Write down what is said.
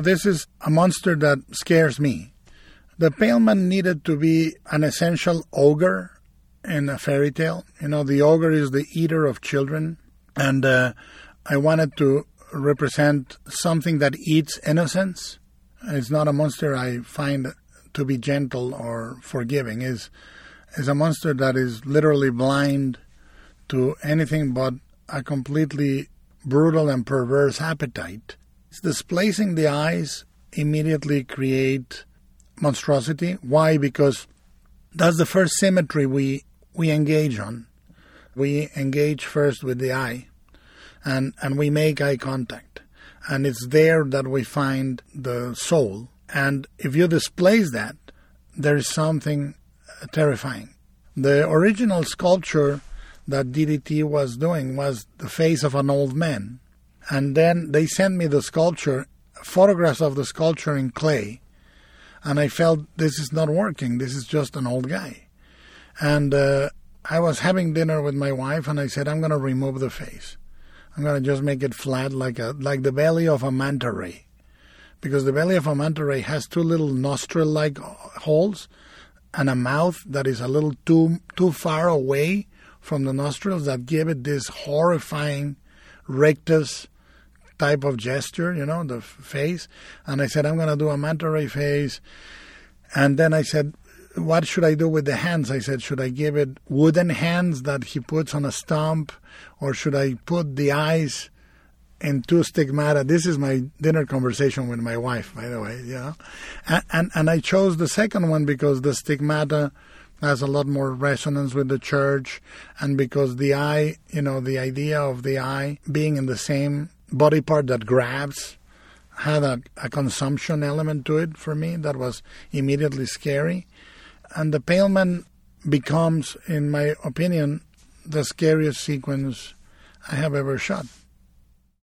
This is a monster that scares me. The Pale Man needed to be an essential ogre in a fairy tale. You know, the ogre is the eater of children, and uh, I wanted to represent something that eats innocence. It's not a monster I find to be gentle or forgiving. is is a monster that is literally blind to anything but a completely brutal and perverse appetite. It's displacing the eyes immediately create monstrosity. Why? Because that's the first symmetry we we engage on. We engage first with the eye and, and we make eye contact. And it's there that we find the soul. And if you displace that, there is something uh, terrifying. The original sculpture that DDT was doing was the face of an old man. And then they sent me the sculpture, photographs of the sculpture in clay. And I felt this is not working. This is just an old guy. And uh, I was having dinner with my wife, and I said, I'm going to remove the face. I'm going to just make it flat like a like the belly of a manta ray, because the belly of a manta ray has two little nostril-like holes and a mouth that is a little too too far away from the nostrils that give it this horrifying rictus type of gesture, you know, the face. And I said, I'm going to do a manta ray face. And then I said, what should I do with the hands? I said, should I give it wooden hands that he puts on a stump, or should I put the eyes in two stigmata? This is my dinner conversation with my wife, by the way, you know. And, and, and I chose the second one because the stigmata has a lot more resonance with the church, and because the eye, you know, the idea of the eye being in the same body part that grabs had a, a consumption element to it for me that was immediately scary and the Pale Man becomes, in my opinion, the scariest sequence I have ever shot.